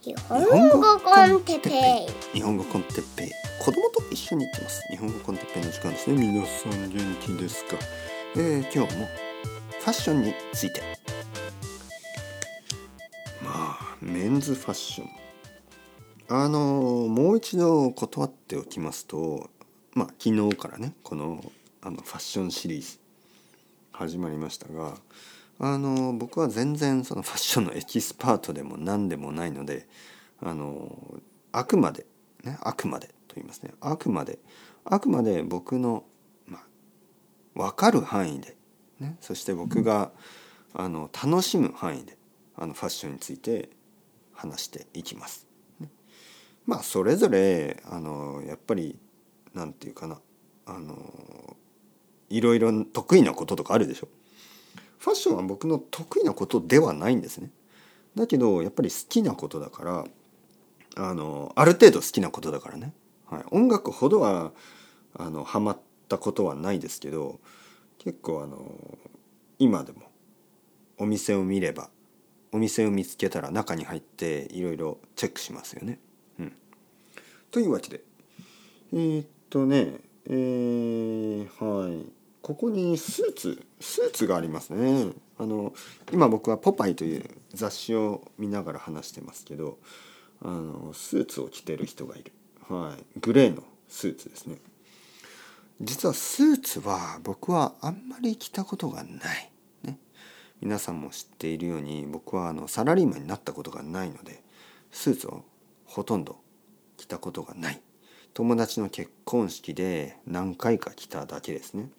日本語コンテッペイ。日本語コンテッペイ。子供と一緒に行ってます。日本語コンテッペイの時間ですね。皆さん元気ですか、えー、今日もファッションについて。まあメンズファッション。あのもう一度断っておきますとまあ昨日からねこのあのファッションシリーズ始まりましたがあの僕は全然そのファッションのエキスパートでも何でもないのであのあくまでねあくまでと言いますねあくまであくまで僕の、まあ、分かる範囲で、ね、そして僕があの楽しむ範囲であのファッションについて話していきます。ね、まあそれぞれあのやっぱりなんていうかなあのいろいろ得意なこととかあるでしょ。ファッションは僕の得意なことではないんですね。だけどやっぱり好きなことだからあのある程度好きなことだからね、はい、音楽ほどはあのハマったことはないですけど結構あの今でもお店を見ればお店を見つけたら中に入っていろいろチェックしますよね。うん、というわけでえー、っとねえー、はいここにスーツスーツがありますね。あの今僕は「ポパイ」という雑誌を見ながら話してますけどあのスーツを着てる人がいる、はい、グレーのスーツですね。実はスーツは僕はあんまり着たことがない、ね、皆さんも知っているように僕はあのサラリーマンになったことがないのでスーツをほとんど着たことがない。友達の結婚式で何回か着ただけですね。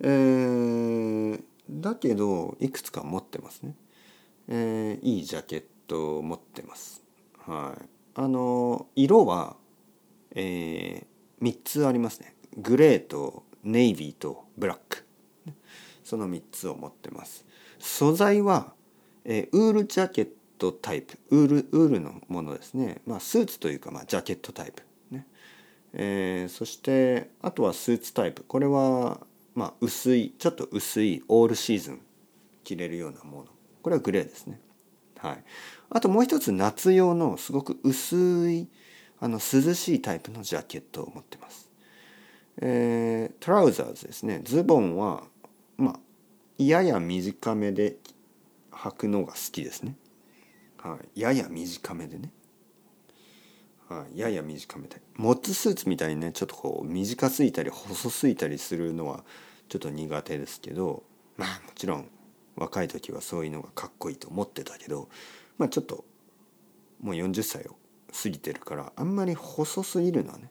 えー、だけどいくつか持ってますね、えー、いいジャケットを持ってます。はい。あの色は、えー、3つありますね。グレーとネイビーとブラック。その3つを持ってます。素材は、えー、ウールジャケットタイプ。ウールウールのものですね。まあスーツというか、まあ、ジャケットタイプ。ね。えー、そしてあとはスーツタイプ。これはまあ、薄いちょっと薄いオールシーズン着れるようなものこれはグレーですね。はい、あともう一つ夏用のすごく薄いあの涼しいタイプのジャケットを持ってます。えー、トラウザーズですねズボンはまあやや短めで履くのが好きですね。はい、やや短めでね。やや短めでモッツスーツみたいにねちょっとこう短すぎたり細すぎたりするのはちょっと苦手ですけどまあもちろん若い時はそういうのがかっこいいと思ってたけどまあちょっともう40歳を過ぎてるからあんまり細すぎるのはね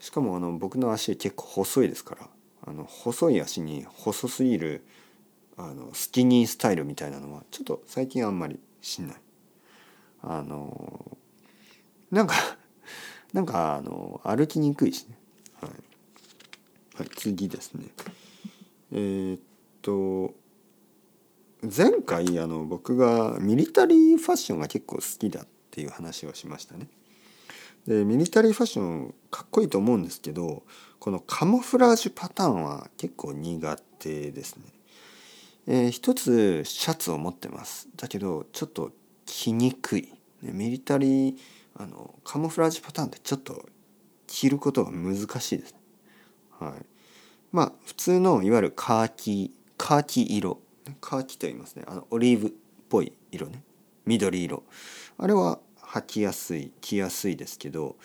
しかもあの僕の足結構細いですからあの細い足に細すぎるあのスキニースタイルみたいなのはちょっと最近あんまりしない。あのなんか なんかあの歩きにくいしね、はい、はい、次ですね。えー、っと前回あの僕がミリタリーファッションが結構好きだっていう話をしましたね。でミリタリーファッションかっこいいと思うんですけどこのカモフラージュパターンは結構苦手ですね。えー、一つシャツを持ってます。だけどちょっと着にくい、ね、ミリタリーあのカモフラージュパターンってちょっと着ることが難しいです。はい、まあ普通のいわゆるカーキカーキ色。カーキと言いますね。あのオリーブっぽい色ね。緑色。あれは履きやすい着やすいですけど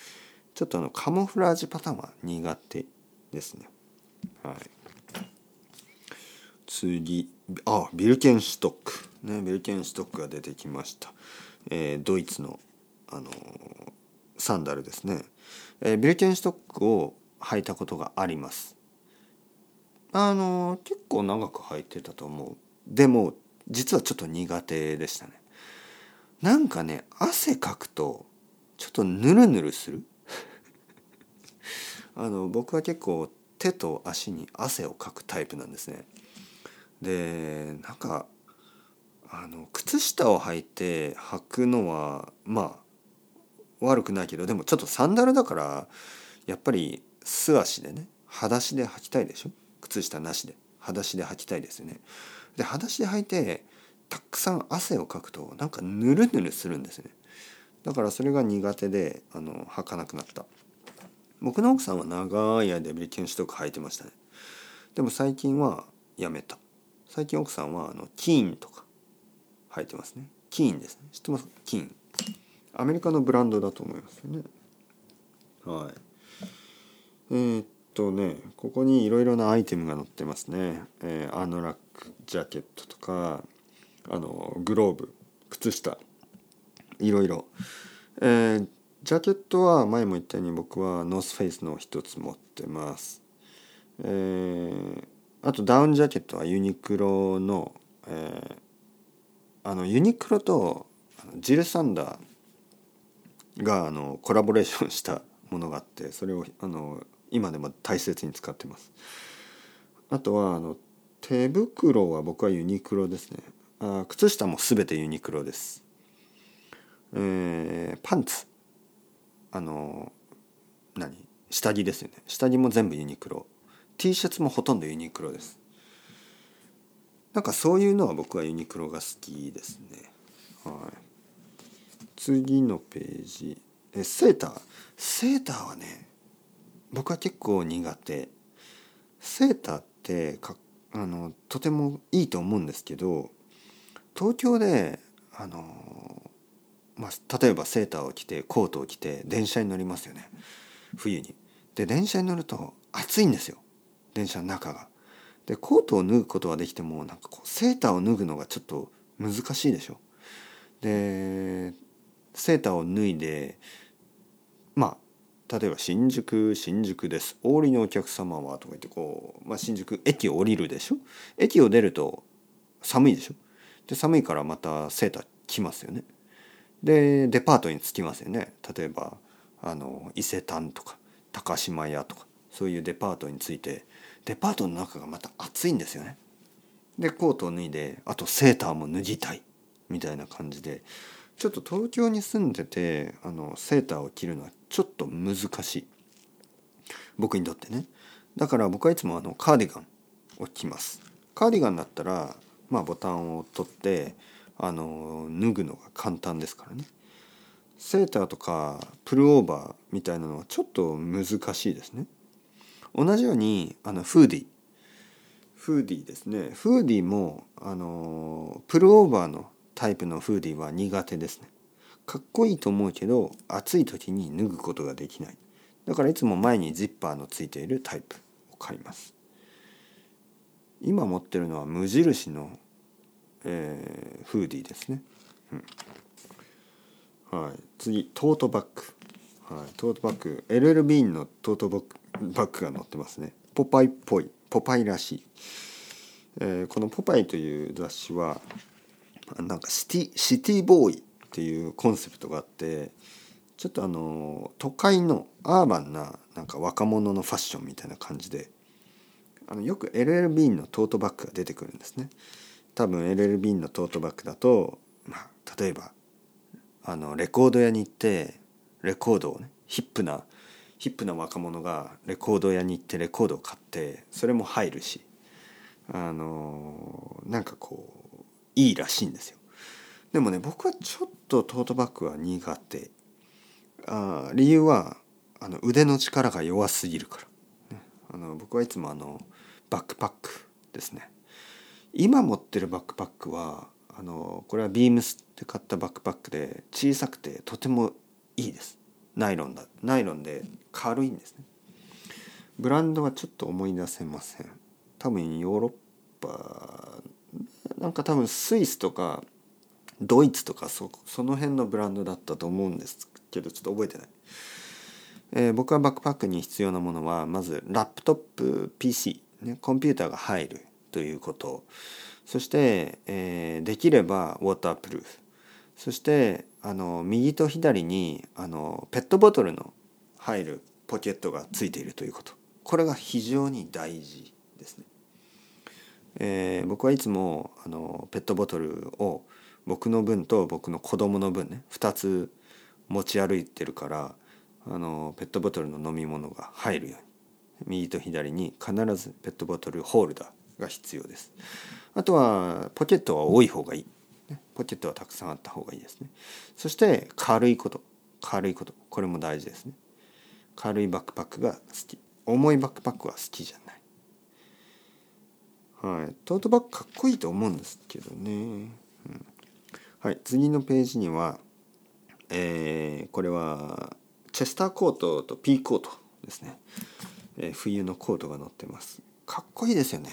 ちょっとあのカモフラージュパターンは苦手ですね。はい、次。あビルケンシュトック。ねビルケンシュトックが出てきました。えー、ドイツのあのサンダルですね、えー、ビルケンストックを履いたことがあります。あの結構長く履いてたと思う。でも実はちょっと苦手でしたね。なんかね汗かくとちょっとヌルヌルする。あの僕は結構手と足に汗をかくタイプなんですね。でなんかあの靴下を履いて履くのはまあ悪くないけどでもちょっとサンダルだからやっぱり素足でね裸足で履きたいでしょ？靴下なしで。裸足で履きたいですよね。で裸足で履いてたくさん汗をかくとなんかヌルヌルするんですね。だからそれが苦手であの履かなくなった。僕の奥さんは長い間ビリケンシュトック履いてましたね。でも最近はやめた。最近奥さんはあのキーンとか履いてますね。キーンですね。知ってます？キーン。アメリカのブランドだと思いますよね。はい。えー、っとねここにいろいろなアイテムが載ってますね、えー、アノラックジャケットとかあのグローブ靴下いろいろ、えー、ジャケットは前も言ったように僕はノースフェイスの一つ持ってます。えー、あとダウンジャケットはユニクロの、えー、あのユニクロとジル・サンダーがあのコラボレーションしたものがあってそれをあの今でも大切に使ってます。あとはあの手袋は僕はユニクロですね。あ靴下も全てユニクロです。えー、パンツ。あの何？下着ですよね。下着も全部ユニクロ。T シャツもほとんどユニクロです。なんかそういうのは僕はユニクロが好きですね。はい。次のページえセーター？セーターはね僕は結構苦手セーターってかあのとてもいいと思うんですけど東京であの、まあ、例えばセーターを着てコートを着て電車に乗りますよね冬に。で電車に乗ると暑いんですよ電車の中が。でコートを脱ぐことはできてもなんかこうセーターを脱ぐのがちょっと難しいでしょ。でセーターを脱いでまあ例えば「新宿新宿です。お降りのお客様は」とか言ってこう、まあ、新宿駅を降りるでしょ？駅を出ると寒いでしょ？で寒いからまたセーター着ますよね。でデパートに着きますよね。例えばあの伊勢丹とか高島屋とかそういうデパートに着いてデパートの中がまた暑いんですよね。でコートを脱いであとセーターも脱ぎたいみたいな感じでちょっと東京に住んでてあのセーターを着るのはちょっと難しい。僕にとってね。だから僕はいつもあのカーディガンを着ます。カーディガンだったら、まあ、ボタンを取ってあの脱ぐのが簡単ですからね。セーターとかプルオーバーみたいなのはちょっと難しいですね。同じようにあのフーディフーディですね。フーディもあのプルオーバーのタイプのフーディーは苦手ですね。かっこいいと思うけど暑い時に脱ぐことができない。だからいつも前にジッパーのついているタイプを買います。今持ってるのは無印の、えー、フーディーですね、うん、はい。次トートバッグ。はい。トートバッグ。LL ビーンのトートバッグが載ってますね。ポパイっぽい。ポパイらしい、えー、この「ポパイ」という雑誌はなんかシティシティボーイっていうコンセプトがあってちょっとあの都会のアーバンななんか若者のファッションみたいな感じであのよく LL ビーンのトートバッグが出てくるんですね。多分 LL ビーンのトートバッグだと、まあ、例えばあのレコード屋に行ってレコードをねヒップなヒップな若者がレコード屋に行ってレコードを買ってそれも入るしあのなんかこういいらしいんですよ。でもね僕はちょっとトートバッグは苦手。あ理由はあの腕の力が弱すぎるから、あの僕はいつもあのバックパックですね。今持ってるバックパックはあのこれはビームスで買ったバックパックで小さくてとてもいいです。ナイロンだ。ナイロンで軽いんですね。ブランドはちょっと思い出せません。多分ヨーロッパなんか多分スイスとかドイツとかそその辺のブランドだったと思うんですけどちょっと覚えてない、えー、僕はバックパックに必要なものはまずラップトップ PC、ね、コンピューターが入るということ。そして、えー、できればウォータープルーフ。そしてあの右と左にあのペットボトルの入るポケットがついているということ。これが非常に大事ですね。えー、僕はいつもあのペットボトルを僕の分と僕の子供の分ね2つ持ち歩いてるからあのペットボトルの飲み物が入るように右と左に必ずペットボトルホルダーが必要です。あとはポケットは多い方がいい。ね、ポケットはたくさんあった方がいいですね。そして軽いこと。軽いこと。これも大事ですね。軽いバックパックが好き。重いバックパックは好きじゃない。はい。トートバッグかっこいいと思うんですけどね、うん、はい。次のページにはえー、これはチェスターコートとピーコートですね、えー、冬のコートが載ってます。かっこいいですよね。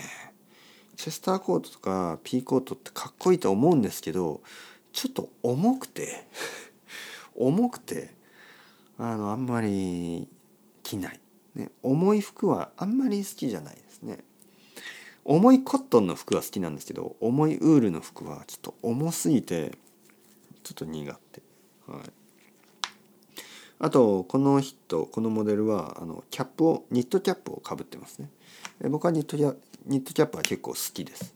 チェスターコートとかピーコートってかっこいいと思うんですけどちょっと重くて 重くてあのあんまり着ない、ね、重い服はあんまり好きじゃないですね。重いコットンの服は好きなんですけど重いウールの服はちょっと重すぎてちょっと苦手。はい。あとこの人このモデルはあのキャップをニットキャップをかぶってますね。僕はニットキャニットキャップは結構好きです、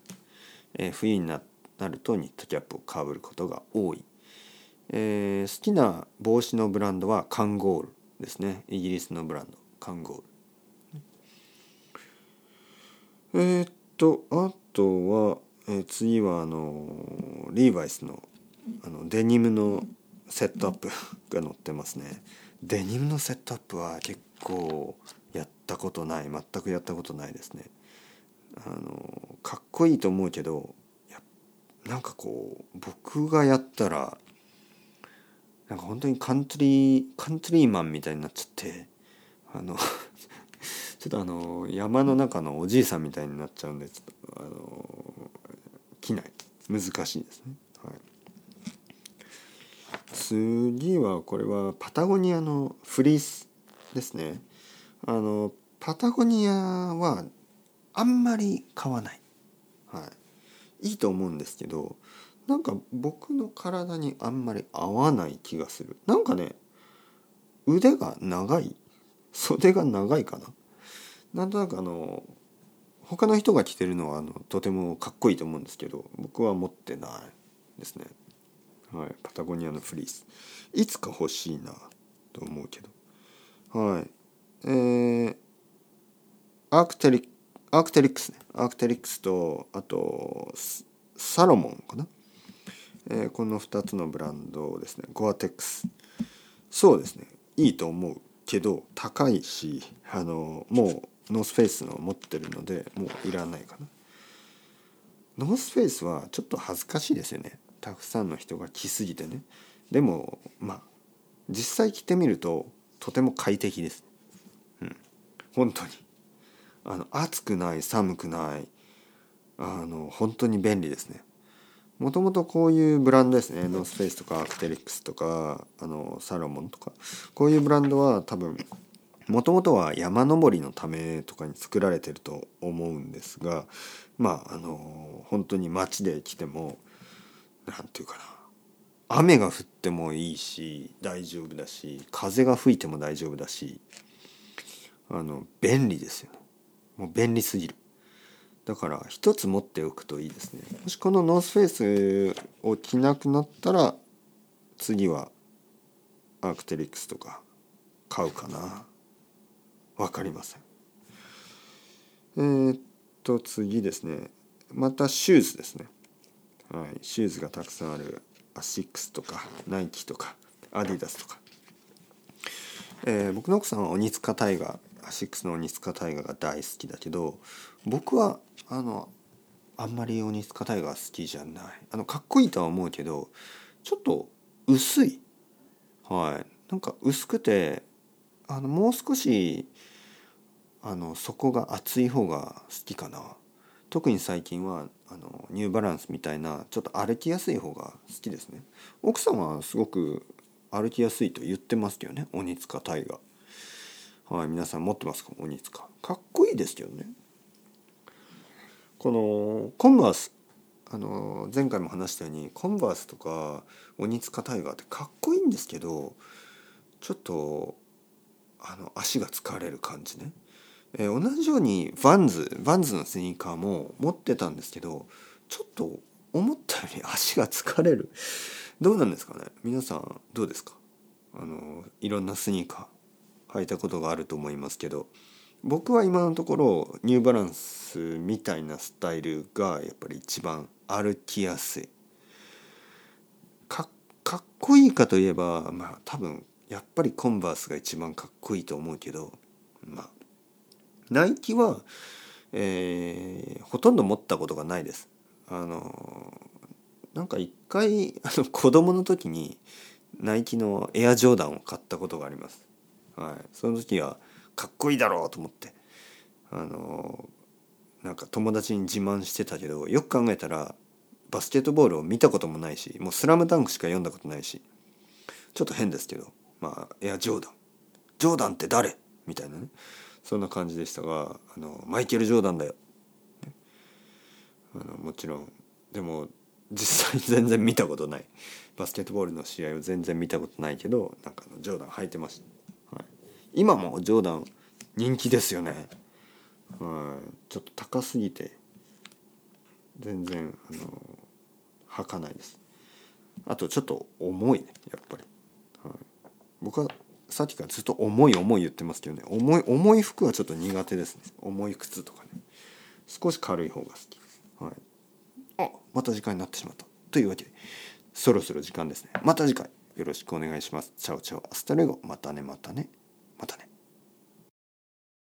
え、冬になるとニットキャップをかぶることが多い。えー、好きな帽子のブランドはカンゴールですね。イギリスのブランドカンゴール。えー、っとあとは、えー、次はあのリーバイスのあのデニムのセットアップが載ってますね。デニムのセットアップは結構やったことない。全くやったことないですね。あのかっこいいと思うけどなんかこう僕がやったらなんか本当にカントリーカントリーマンみたいになっちゃってあのちょっとあの山の中のおじいさんみたいになっちゃうんでちょっとあの着ない難しいですね。はい、次はこれはパタゴニアのフリースですね。あのパタゴニアはあんまり買わない。はい、いいと思うんですけどなんか僕の体にあんまり合わない気がするなんかね腕が長い袖が長いかななんとなくあの他の人が着てるのはあのとてもかっこいいと思うんですけど僕は持ってないですね。はい。パタゴニアのフリース。いつか欲しいなと思うけど。はい。えー、アークテリアークテリックスね。アークテリックスとあとサロモンかな？えー、この2つのブランドですね。ゴアテックスそうですね。いいと思うけど高いしあのもうノースフェイスの持ってるのでもういらないかな。ノースフェイスはちょっと恥ずかしいですよね。たくさんの人が着すぎてね。でもまあ実際着てみるととても快適です。うん。本当に。あの暑くない寒くない。あの本当に便利ですね。もともとこういうブランドですね。ノースフェイスとかアクテリックスとかあのサロモンとか。こういうブランドは多分もともとは山登りのためとかに作られてると思うんですがまああの本当に街で来ても何て言うかな雨が降ってもいいし大丈夫だし風が吹いても大丈夫だしあの便利ですよね。もう便利すぎる。だから一つ持っておくといいですね。もしこのノースフェイスを着なくなったら次はアークテリックスとか買うかな。分かりません。えー、っと次ですね。またシューズですね。はい。シューズがたくさんある。アシックスとかナイキとかアディダスとか、えー、僕の奥さんは鬼塚タイガー。アシックスの鬼塚タイガーが大好きだけど僕はあのあんまり鬼塚タイガー好きじゃない。あのかっこいいとは思うけどちょっと薄い。はい。なんか薄くてあのもう少しあの底が厚い方が好きかな。特に最近はあのニューバランスみたいなちょっと歩きやすい方が好きですね。奥さんはすごく歩きやすいと言ってますけどね鬼塚タイガーはい皆さん持ってますか？鬼塚。かっこいいですけどね。このコンバースあの前回も話したようにコンバースとか鬼塚タイガーってかっこいいんですけどちょっとあの足が疲れる感じね、えー、同じようにバンズバンズのスニーカーも持ってたんですけどちょっと思ったより 足が疲れる。どうなんですかね？皆さんどうですか？あのいろんなスニーカー履いたことがあると思いますけど僕は今のところニューバランスみたいなスタイルがやっぱり一番歩きやすい。かっこいいかといえばまあ多分やっぱりコンバースが一番かっこいいと思うけどまあナイキは、えー、ほとんど持ったことがないです。あのなんか一回 あの子供の時にナイキのエアジョーダンを買ったことがあります。はい、その時はかっこいいだろうと思ってあのなんか友達に自慢してたけどよく考えたらバスケットボールを見たこともないしもう「スラムダンクしか読んだことないしちょっと変ですけどまあエアジョーダン。ジョーダンって誰？みたいなね。そんな感じでしたがあのマイケル・ジョーダンだよ、ね、あのもちろん。でも実際全然見たことない。バスケットボールの試合を全然見たことないけどなんかジョーダン履いてました、はい、今もジョーダン人気ですよね、はい、ちょっと高すぎて全然あの履かないです。あとちょっと重いねやっぱり、僕はさっきからずっと重い重い言ってますけどね。重い重い服はちょっと苦手ですね。重い靴とかね。少し軽い方が好きはい。あまた時間になってしまった。というわけでそろそろ時間ですね。また次回。よろしくお願いします。チャオチャオ。 Hasta luego。またねまたね。またね。